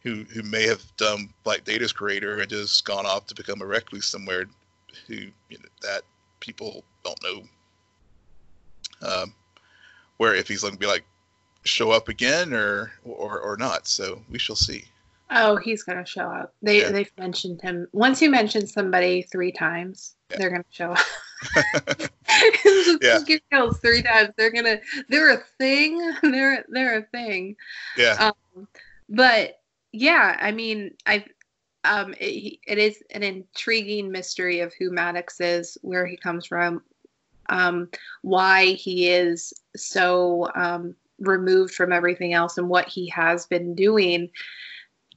Who, who may have done like Data's creator and just gone off to become a recluse somewhere, who you know that people don't know um, where if he's going to be like show up again or or or not. So we shall see. Oh, he's gonna show up. They Yeah. they've mentioned him. Once you mention somebody three times, Yeah. they're gonna show up. Yeah. Give kills three times. They're gonna. They're a thing. They're they're a thing. Yeah, Um, but yeah, I mean, I um, it, it is an intriguing mystery of who Maddox is, where he comes from, um, why he is so um, removed from everything else, and what he has been doing.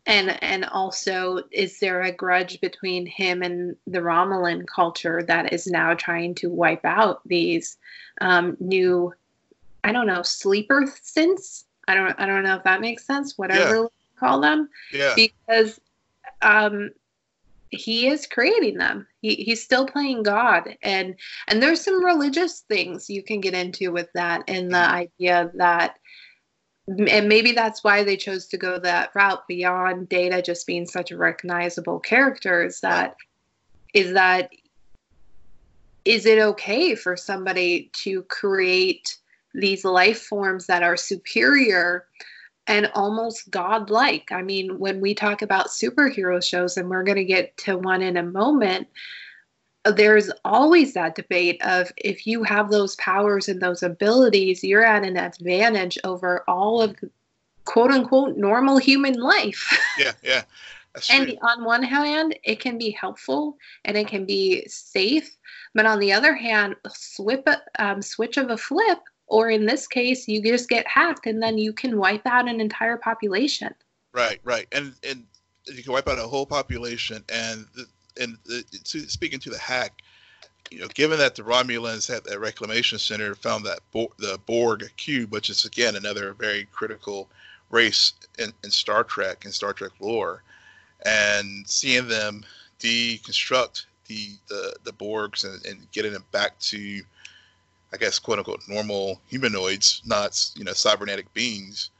And and also, is there a grudge between him and the Romulan culture that is now trying to wipe out these um, new, I don't know, sleeper synths? I don't I don't know if that makes sense. Whatever Yeah. you call them, yeah, because um, he is creating them. He, he's still playing God, and and there's some religious things you can get into with that, and the idea that, and maybe that's why they chose to go that route beyond Data just being such a recognizable character. Is that is that is it okay for somebody to create these life forms that are superior and almost godlike. I mean, when we talk about superhero shows, and we're going to get to one in a moment, there's always that debate of if you have those powers and those abilities, you're at an advantage over all of quote unquote normal human life. yeah, yeah. And on one hand, it can be helpful and it can be safe, but on the other hand, swip, um, switch of a flip, or in this case, you just get hacked and then you can wipe out an entire population. Right, right, and and you can wipe out a whole population, and the, and the, to, speaking to the hack, you know, given that the Romulans had that reclamation center found that Bo- the Borg cube, which is again another very critical race in, in Star Trek and Star Trek lore, and seeing them deconstruct the the, the Borgs and, and getting them back to, I guess, quote unquote, normal humanoids, not you know cybernetic beings.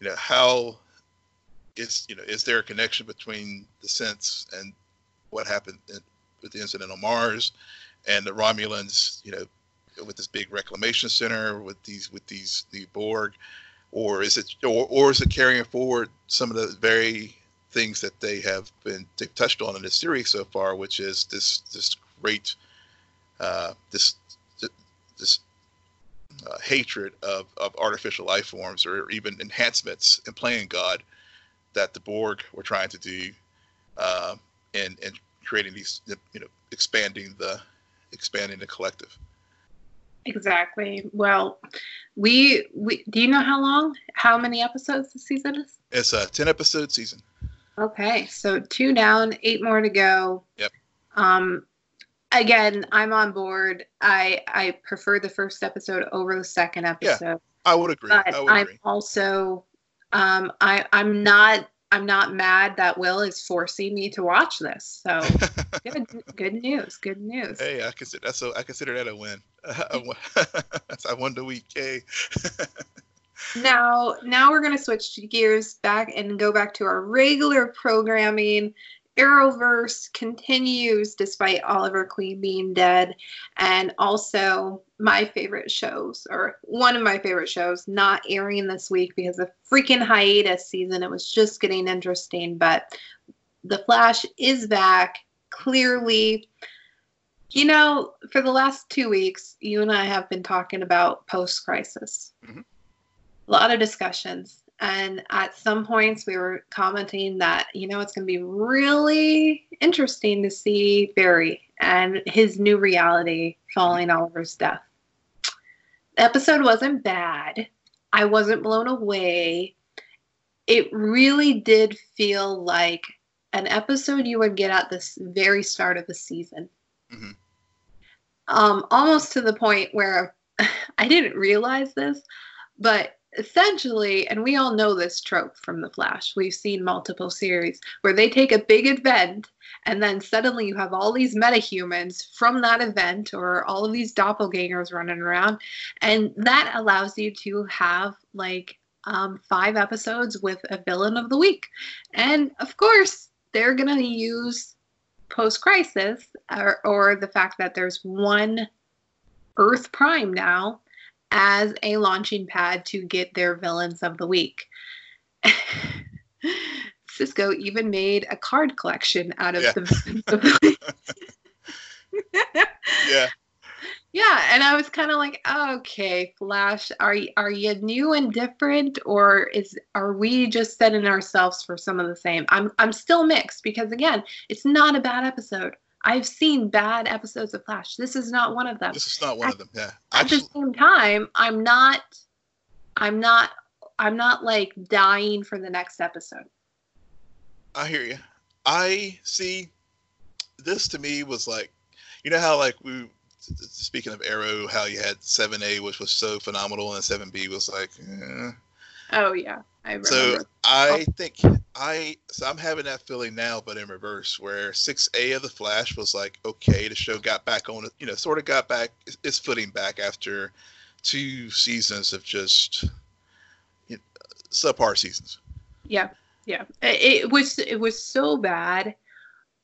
You know how is you know is there a connection between the synths and what happened in, with the incident on Mars and the Romulans? You know, with this big reclamation center with these with these the Borg, or is it or, or is it carrying forward some of the very things that they have been touched on in this series so far, which is this this great uh, this this uh, hatred of, of artificial life forms or even enhancements in playing God that the Borg were trying to do uh, in and creating these you know expanding the expanding the collective. Exactly. Well, we we do you know how long how many episodes the season is? It's a ten episode season. Okay, so two down, eight more to go. Yep. Um, again, I'm on board. I I prefer the first episode over the second episode. Yeah, I would agree. But I would I'm agree. also um I I'm not I'm not mad that Will is forcing me to watch this. So good good news. Good news. hey, I consider that's a, I consider that a win. I won, the week. Hey. Now, now we're going to switch gears back and go back to our regular programming. Arrowverse continues despite Oliver Queen being dead, and also my favorite shows, or one of my favorite shows, not airing this week because of freaking hiatus season. It was just getting interesting, but The Flash is back. Clearly, you know, for the last two weeks, you and I have been talking about post crisis. Mhm. A lot of discussions. And at some points, we were commenting that, you know, it's going to be really interesting to see Barry and his new reality following Oliver's death. The episode wasn't bad. I wasn't blown away. It really did feel like an episode you would get at this very start of the season. Mhm. Um, almost to the point where I didn't realize this, but essentially, and we all know this trope from The Flash, we've seen multiple series where they take a big event and then suddenly you have all these metahumans from that event or all of these doppelgangers running around. And that allows you to have like um, five episodes with a villain of the week. And of course, they're going to use post crisis or, or the fact that there's one Earth Prime now as a launching pad to get their villains of the week. Cisco even made a card collection out of Yeah. the villains of the week. yeah. Yeah, and I was kind of like, okay, Flash, are are you new and different, or is are we just setting ourselves for some of the same? I'm I'm still mixed because again, it's not a bad episode. I've seen bad episodes of Flash. This is not one of them. This is not one of them. Yeah. At the same time, I'm not, I'm not, I'm not like dying for the next episode. I hear you. I see. This to me was like, you know how like we, speaking of Arrow, how you had seven A, which was so phenomenal, and seven B was like. Eh. Oh yeah, I remember. So I oh. think I so I'm having that feeling now, but in reverse, where six A of the Flash was like okay, the show got back on, you know, sort of got back its footing back after two seasons of just you know, subpar seasons. Yeah, yeah. It, it was it was so bad.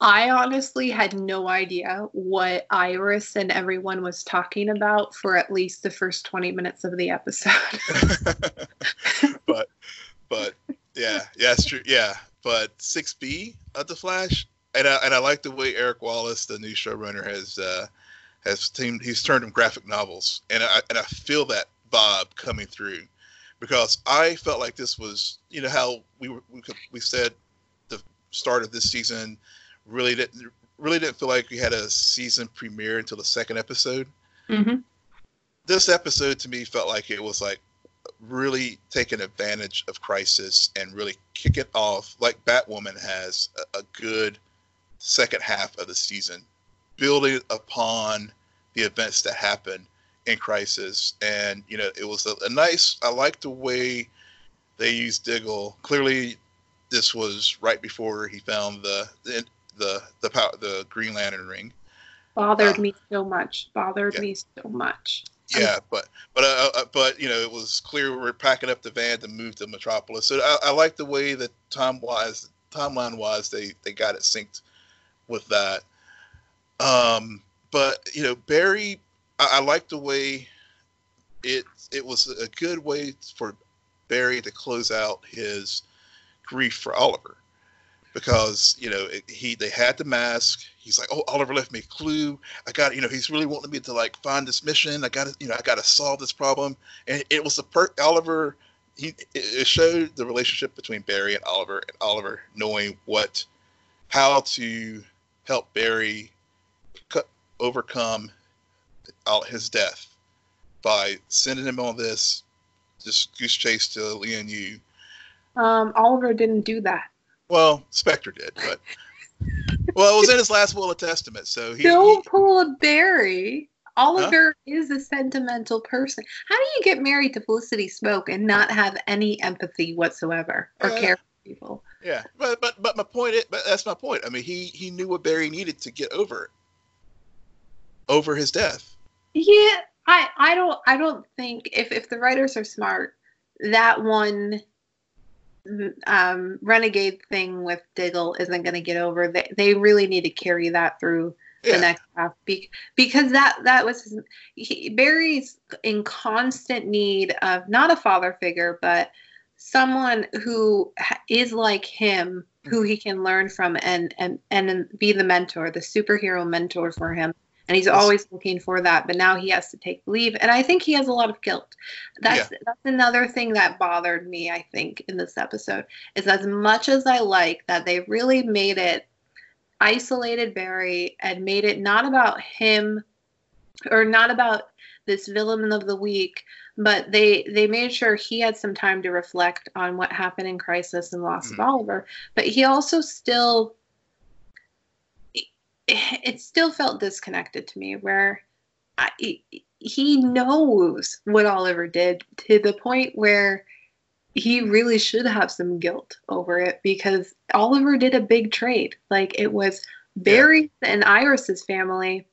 I honestly had no idea what Iris and everyone was talking about for at least the first 20 minutes of the episode. but but yeah, yeah, it's true. Yeah, but six B of the Flash, and I, and I like the way Eric Wallace, the new showrunner, has uh, has teamed. He's turned them graphic novels, and I and I feel that vibe coming through because I felt like this was you know how we were we, could- we said the start of this season really didn't really didn't feel like we had a season premiere until the second episode mm-hmm. this episode to me felt like it was like really taking advantage of crisis and really kick it off like batwoman has a, a good second half of the season, building upon the events that happened in Crisis. And, you know, it was a, a nice, I like the way they used Diggle. Clearly, this was right before he found the, the, the, the, power, the Green Lantern ring. Bothered uh, me so much. Bothered yeah. me so much. Yeah, but but uh, uh, but you know it was clear we are packing up the van to move to Metropolis. So I, I like the way that time wise, timeline wise, they they got it synced with that. Um, but you know Barry I, I like the way it it was a good way for Barry to close out his grief for Oliver because you know it, he they had the mask. He's like, oh, Oliver left me a clue. I got you know he's really wanting me to like find this mission. I got to you know I got to solve this problem. And it was the per Oliver. He it showed the relationship between Barry and Oliver, and Oliver knowing what how to help Barry cut, overcome his death by sending him on this this goose chase to Lian Yu. Um, Oliver didn't do that. Well, Spectre did, but well, it was in his last will of testament. So he don't he, pull a Barry. Oliver huh? is a sentimental person. How do you get married to Felicity Smoak and not have any empathy whatsoever or uh, care for people? Yeah, but but but my point is, but that's my point. I mean, he he knew what Barry needed to get over over his death. Yeah, I I don't I don't think if if the writers are smart, that one um, renegade thing with Diggle isn't going to get over. They they really need to carry that through yeah. the next half be, because that that was he, Barry's in constant need of not a father figure, but someone who is like him who he can learn from and and and be the mentor the superhero mentor for him and he's always looking for that but now he has to take leave and i think he has a lot of guilt that's yeah. that's another thing that bothered me i think in this episode is as much as i like that they really made it isolated barry and made it not about him or not about this villain of the week but they they made sure he had some time to reflect on what happened in crisis and loss mm-hmm. of oliver but he also still it still felt disconnected to me where I, he knows what Oliver did to the point where he really should have some guilt over it because Oliver did a big trade. Like it was Barry yeah. and Iris's family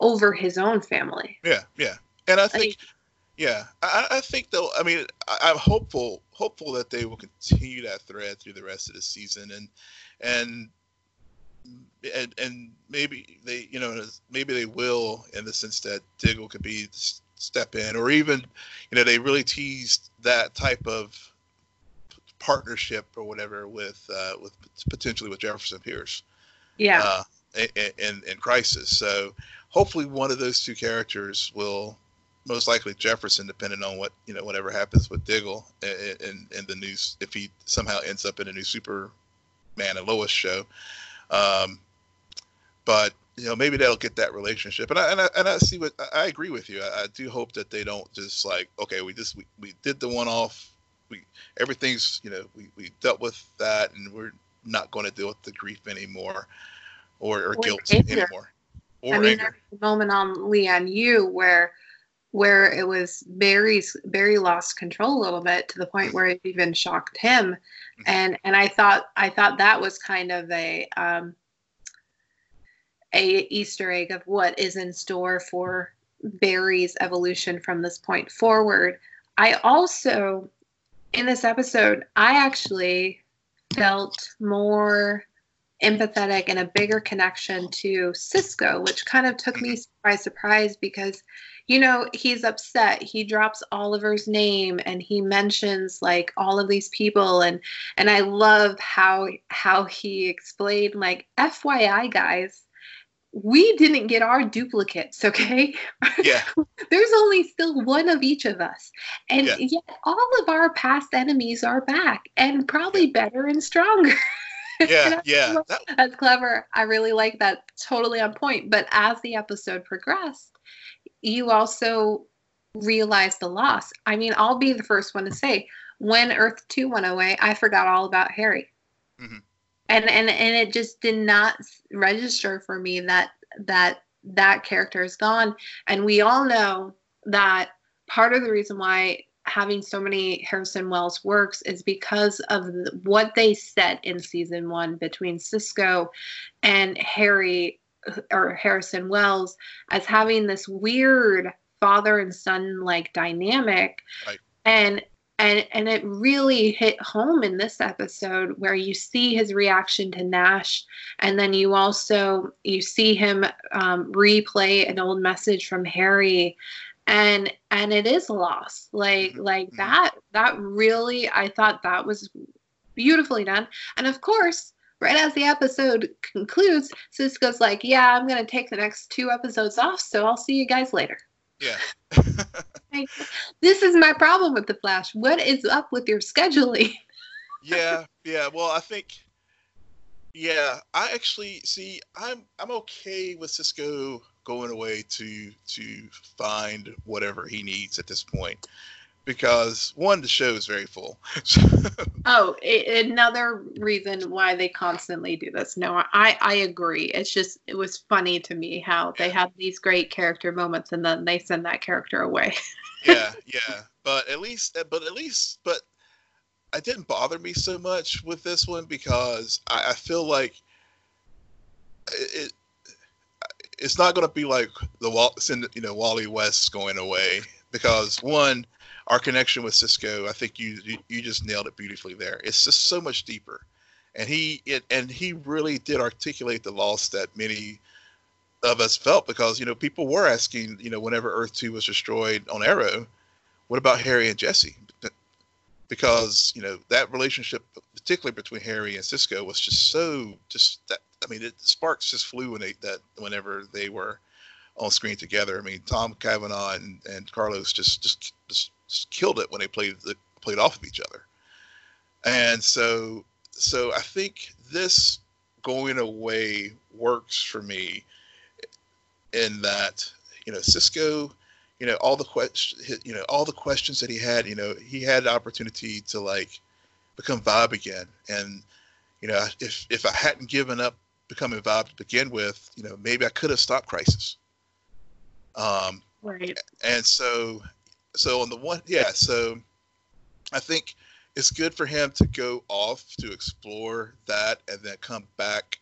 over his own family. Yeah, yeah. And I think like, yeah, I, I, think though. I mean, I, am hopeful, hopeful that they will continue that thread through the rest of the season, and and and, and maybe they, you know, maybe they will in the sense that Diggle could be step in, or even, you know, they really teased that type of partnership or whatever with uh, with potentially with Jefferson Pierce. Yeah. Uh, in, in, in Crisis, so hopefully one of those two characters will most likely Jefferson, depending on what you know, whatever happens with Diggle in, in, in the news, if he somehow ends up in a new Superman and Lois show, um, but you know, maybe that'll get that relationship. And I and I, and I see what I agree with you. I, I, do hope that they don't just like, okay, we just we, we did the one off. We everything's you know we, we dealt with that, and we're not going to deal with the grief anymore, or, or, or guilt anger. anymore. Or I mean, anger. there's a moment on Lian Yu where where it was Barry's Barry lost control a little bit to the point where it even shocked him. And and I thought I thought that was kind of a um, a Easter egg of what is in store for Barry's evolution from this point forward. I also in this episode I actually felt more empathetic and a bigger connection to Cisco, which kind of took me by surprise because you know, he's upset. He drops Oliver's name and he mentions like all of these people and and I love how how he explained like FYI guys, we didn't get our duplicates, okay? Yeah. There's only still one of each of us. And yeah. yet all of our past enemies are back and probably better and stronger. Yeah, yeah. That's clever. I really like that. Totally on point. But as the episode progressed, you also realize the loss. I mean, I'll be the first one to say when Earth 2 went away, I forgot all about Harry. Mm-hmm. and and and it just did not register for me that that that character is gone and we all know that part of the reason why having so many Harrison Wells works is because of what they set in season one between Cisco and Harry or Harrison Wells as having this weird father and son like dynamic. Right. And and and it really hit home in this episode where you see his reaction to Nash, and then you also you see him um, replay an old message from Harry, and and it is loss. Like mm-hmm. like mm-hmm. that that really I thought that was beautifully done, and of course. Right as the episode concludes, Cisco's like, "Yeah, I'm gonna take the next two episodes off, so I'll see you guys later." Yeah. this is my problem with the Flash. What is up with your scheduling? yeah, yeah. Well, I think yeah, I actually see I'm I'm okay with Cisco going away to to find whatever he needs at this point because one, the show is very full. oh, it, another reason why they constantly do this. No, I I agree. It's just it was funny to me how they have these great character moments and then they send that character away. yeah, yeah, but at least, eh, but at least, but it didn't bother me so much with this one because I, I feel like it, it's not going to be like the you know Wally West going away because one our connection with Cisco, I think you, you, just nailed it beautifully there. It's just so much deeper, and he it, and he really did articulate the loss that many of us felt because you know people were asking you know whenever Earth Two was destroyed on Arrow, what about Harry and Jesse? Because you know that relationship, particularly between Harry and Cisco, was just so just that. I mean, it, sparks just flew when they that whenever they were on screen together. I mean, Tom Cavanagh and, and Carlos just, just just killed it when they played the, played off of each other. And so so I think this going away works for me in that you know Cisco you know all the questions you know all the questions that he had you know he had the opportunity to like become Vibe again. And you know if if I hadn't given up becoming Vibe to begin with you know maybe I could have stopped Crisis. Um right. and so so on the one, yeah. So I think it's good for him to go off to explore that and then come back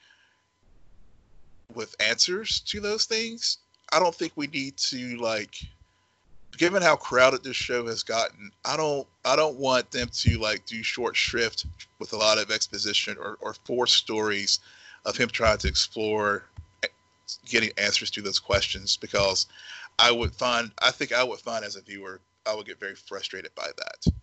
with answers to those things. I don't think we need to like given how crowded this show has gotten, I don't I don't want them to like do short shrift with a lot of exposition or, or force stories of him trying to explore eh, getting answers to those questions because I would find, I think I would find as a viewer, I would get very frustrated by that.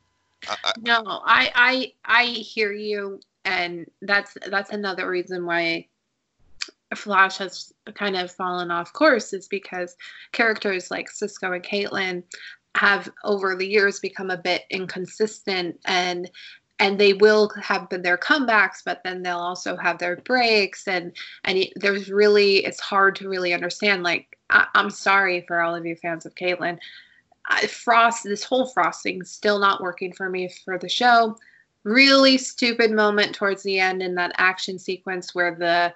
I, I, no, I, I, I hear you, and that's that's another reason why Flash has kind of fallen off course is because characters like Cisco and Caitlin have over the years become a bit inconsistent and and they will have been their comebacks but then they'll also have their breaks. And and there's really it's hard to really understand like I, am sorry for all of you fans of caitlin I, frost this whole frosting still not working for me for the show. Really stupid moment towards the end in that action sequence where the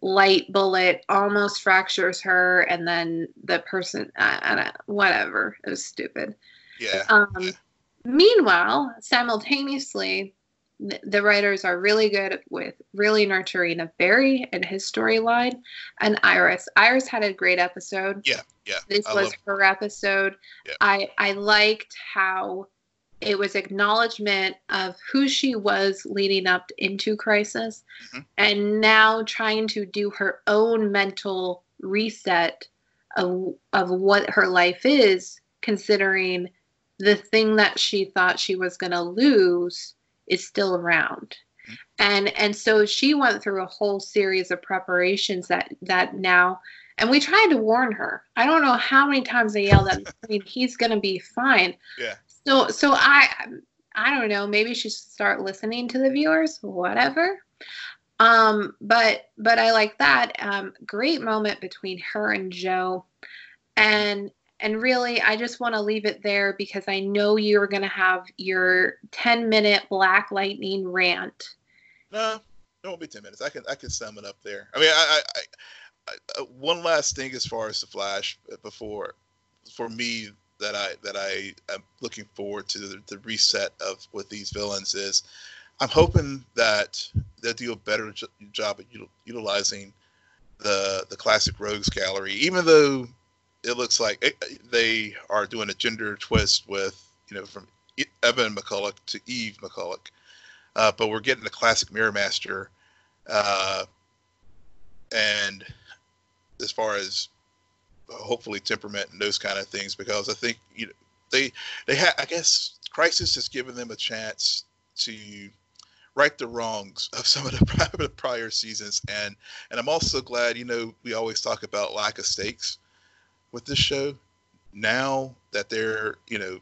light bullet almost fractures her and then the person I, I don't whatever. It was stupid. Yeah. Um Meanwhile, simultaneously, the writers are really good with really nurturing a Barry and his storyline and Iris. Iris had a great episode. Yeah, yeah. This I was her episode. Yeah. I I liked how it was acknowledgement of who she was leading up into crisis mm-hmm. and now trying to do her own mental reset of of what her life is considering the thing that she thought she was going to lose is still around. And and so she went through a whole series of preparations that that now and we tried to warn her. I don't know how many times i yelled at I mean, he's going to be fine. Yeah. So so i i don't know maybe she should start listening to the viewers whatever. Um but but i like that um great moment between her and joe. And and really, I just want to leave it there because I know you're going to have your 10 minute Black Lightning rant. No, it won't be ten minutes. I can I can sum it up there. I mean, I, I, I, I one last thing as far as the Flash uh, before for me that I that I am looking forward to the, the reset of with these villains is I'm hoping that they'll do a better job at util- utilizing the the classic rogues gallery, even though it looks like it, they are doing a gender twist with you know from Evan McCulloch to Eve McCulloch, uh, but we're getting the classic Mirror Master, uh, and as far as hopefully temperament and those kind of things, because I think you know they they have I guess Crisis has given them a chance to right the wrongs of some of the prior seasons. And and i'm also glad you know we always talk about lack of stakes with this show now that they're you know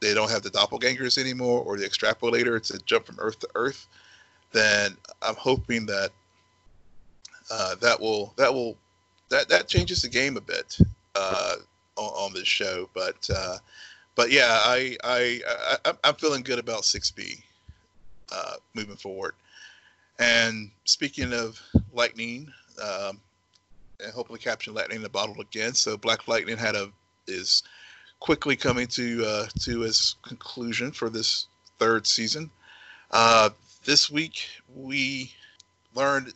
they don't have the doppelgangers anymore or the extrapolator to jump from earth to earth then i'm hoping that uh, that will that will that that changes the game a bit uh, on, on, this show but uh, but yeah I, I i i'm feeling good about 6b uh, moving forward. And speaking of lightning, um, and hopefully capturing lightning in the bottle again. So Black Lightning had a is quickly coming to uh, to its conclusion for this third season. Uh, this week we learned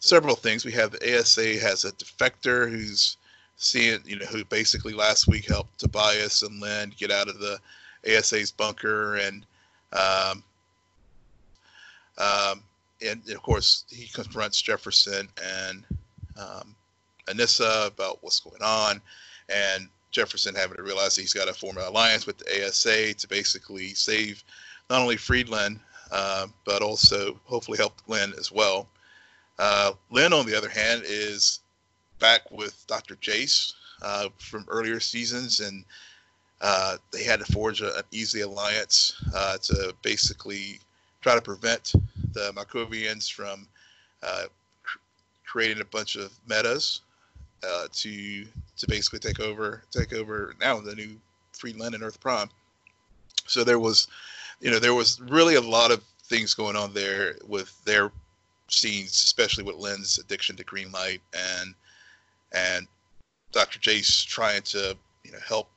several things. We have the ASA has a defector who's seeing, you know, who basically last week helped Tobias and Lynn get out of the ASA's bunker, and um, um, and, of course, he confronts Jefferson and um, Anissa about what's going on, and Jefferson having to realize that he's got to form an alliance with the ASA to basically save not only Freeland uh, but also hopefully help Lynn as well. Uh, Lynn, on the other hand, is back with Dr. Jace uh, from earlier seasons, and uh, they had to forge a, an easy alliance uh, to basically try to prevent the Markovians from uh, creating a bunch of metas uh, to to basically take over take over now the new Freeland and Earth Prime. So there was, you know, there was really a lot of things going on there with their scenes, especially with Lynn's addiction to green light and and Dr. Jace trying to you know help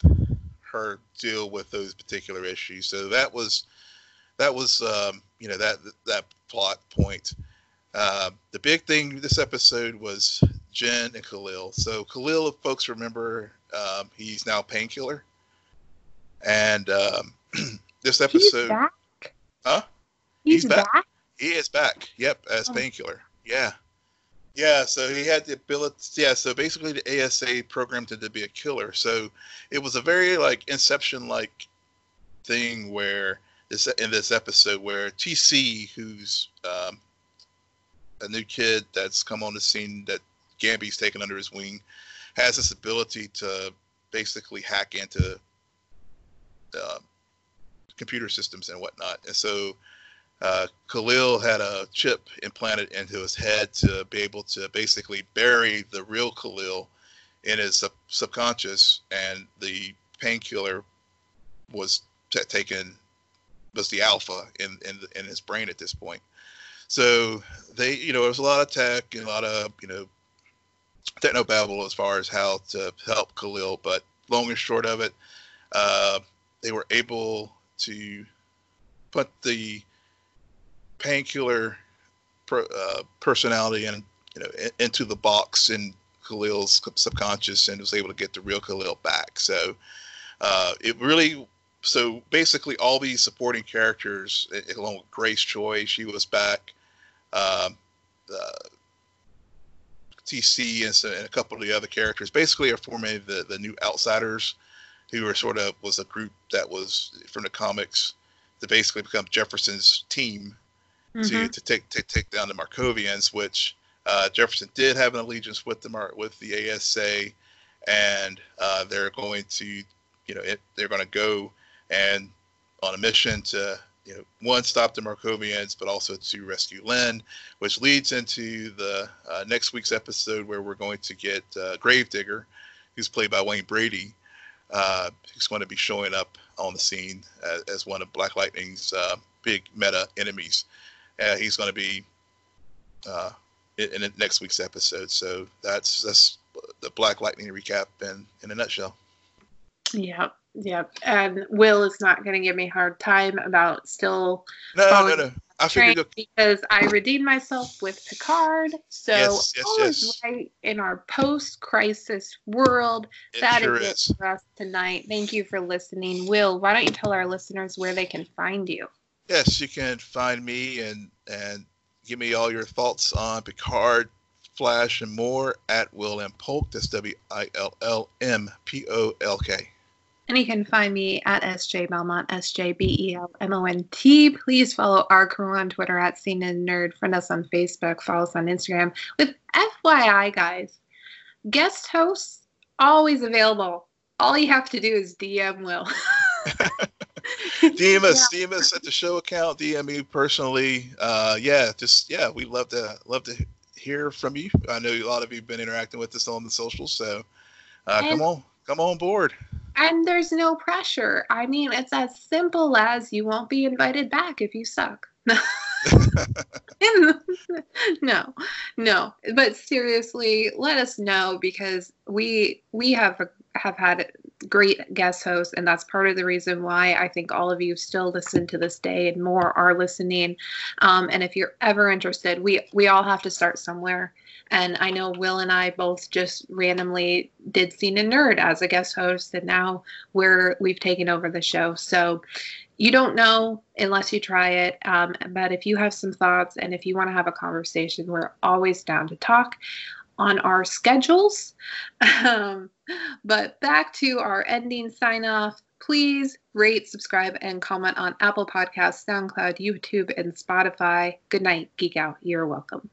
her deal with those particular issues. So that was that was um, you know that that plot point. Uh, the big thing this episode was Jen and Khalil. So Khalil, if folks remember, um, he's now painkiller, and um, this episode, he's back. Huh? He's, he's back? back. He is back. Yep, as oh. painkiller. Yeah. Yeah, so he had the ability. Yeah, so basically the ASA programmed him to be a killer. So it was a very like Inception like thing where this in this episode where TC, who's um, a new kid that's come on the scene that Gambi's taken under his wing, has this ability to basically hack into uh, computer systems and whatnot. And so uh, Khalil had a chip implanted into his head to be able to basically bury the real Khalil in his sub- subconscious, and the painkiller was t- taken was the alpha in in, in his brain at this point. So they, you know, there was a lot of tech and a lot of you know techno babble as far as how to help Khalil. But long and short of it, uh, they were able to put the painkiller per, uh, personality and you know in, into the box in Khalil's subconscious and was able to get the real Khalil back. So uh, it really so basically all these supporting characters along with grace choi she was back um, uh, tc and, so, and, a couple of the other characters basically are forming the, the new outsiders who are sort of was a group that was from the comics to basically become jefferson's team mm-hmm. to, to take to take down the markovians which uh, jefferson did have an allegiance with the with the asa and uh, they're going to you know it, they're going to go and on a mission to you know one stop the Markovians, but also to rescue Lynn, which leads into the uh, next week's episode where we're going to get uh, Gravedigger, who's played by Wayne Brady, uh, who's going to be showing up on the scene as, as one of Black Lightning's uh, big meta enemies. He's going to be uh, in, in next week's episode. So that's that's the Black Lightning recap in in a nutshell. Yep, yep. And Will is not going to give me a hard time about still. No, no, no. I figured because I redeemed myself with Picard. So yes, yes, all yes. is right in our post-crisis world. It that sure is it for us tonight. Thank you for listening. Will, why don't you tell our listeners where they can find you? Yes, you can find me and and give me all your thoughts on Picard, Flash, and more at Will M Polk. That's W I L L M P O L K. And you can find me at SJ Belmont, S J B E L M O N T. Please follow our crew on Twitter at Scene and Nerd. Friend us on Facebook. Follow us on Instagram. With FYI, guys, guest hosts always available. All you have to do is DM Will. DM us, yeah. DM us at the show account. DM me personally. Uh, yeah, just yeah, we love to love to hear from you. I know a lot of you've been interacting with us on the socials, so uh, come on, come on board. And there's no pressure. I mean, it's as simple as you won't be invited back if you suck. no, no. But seriously, let us know because we we have have had great guest hosts, and that's part of the reason why I think all of you still listen to this day, and more are listening. Um, and if you're ever interested, we we all have to start somewhere. And I know Will and I both just randomly did Scene and Nerd as a guest host, and now we're we've taken over the show. So you don't know unless you try it. Um, but if you have some thoughts and if you want to have a conversation, we're always down to talk on our schedules. Um, but back to our ending sign off. Please rate, subscribe, and comment on Apple Podcasts, SoundCloud, YouTube, and Spotify. Good night, Geek Out. You're welcome.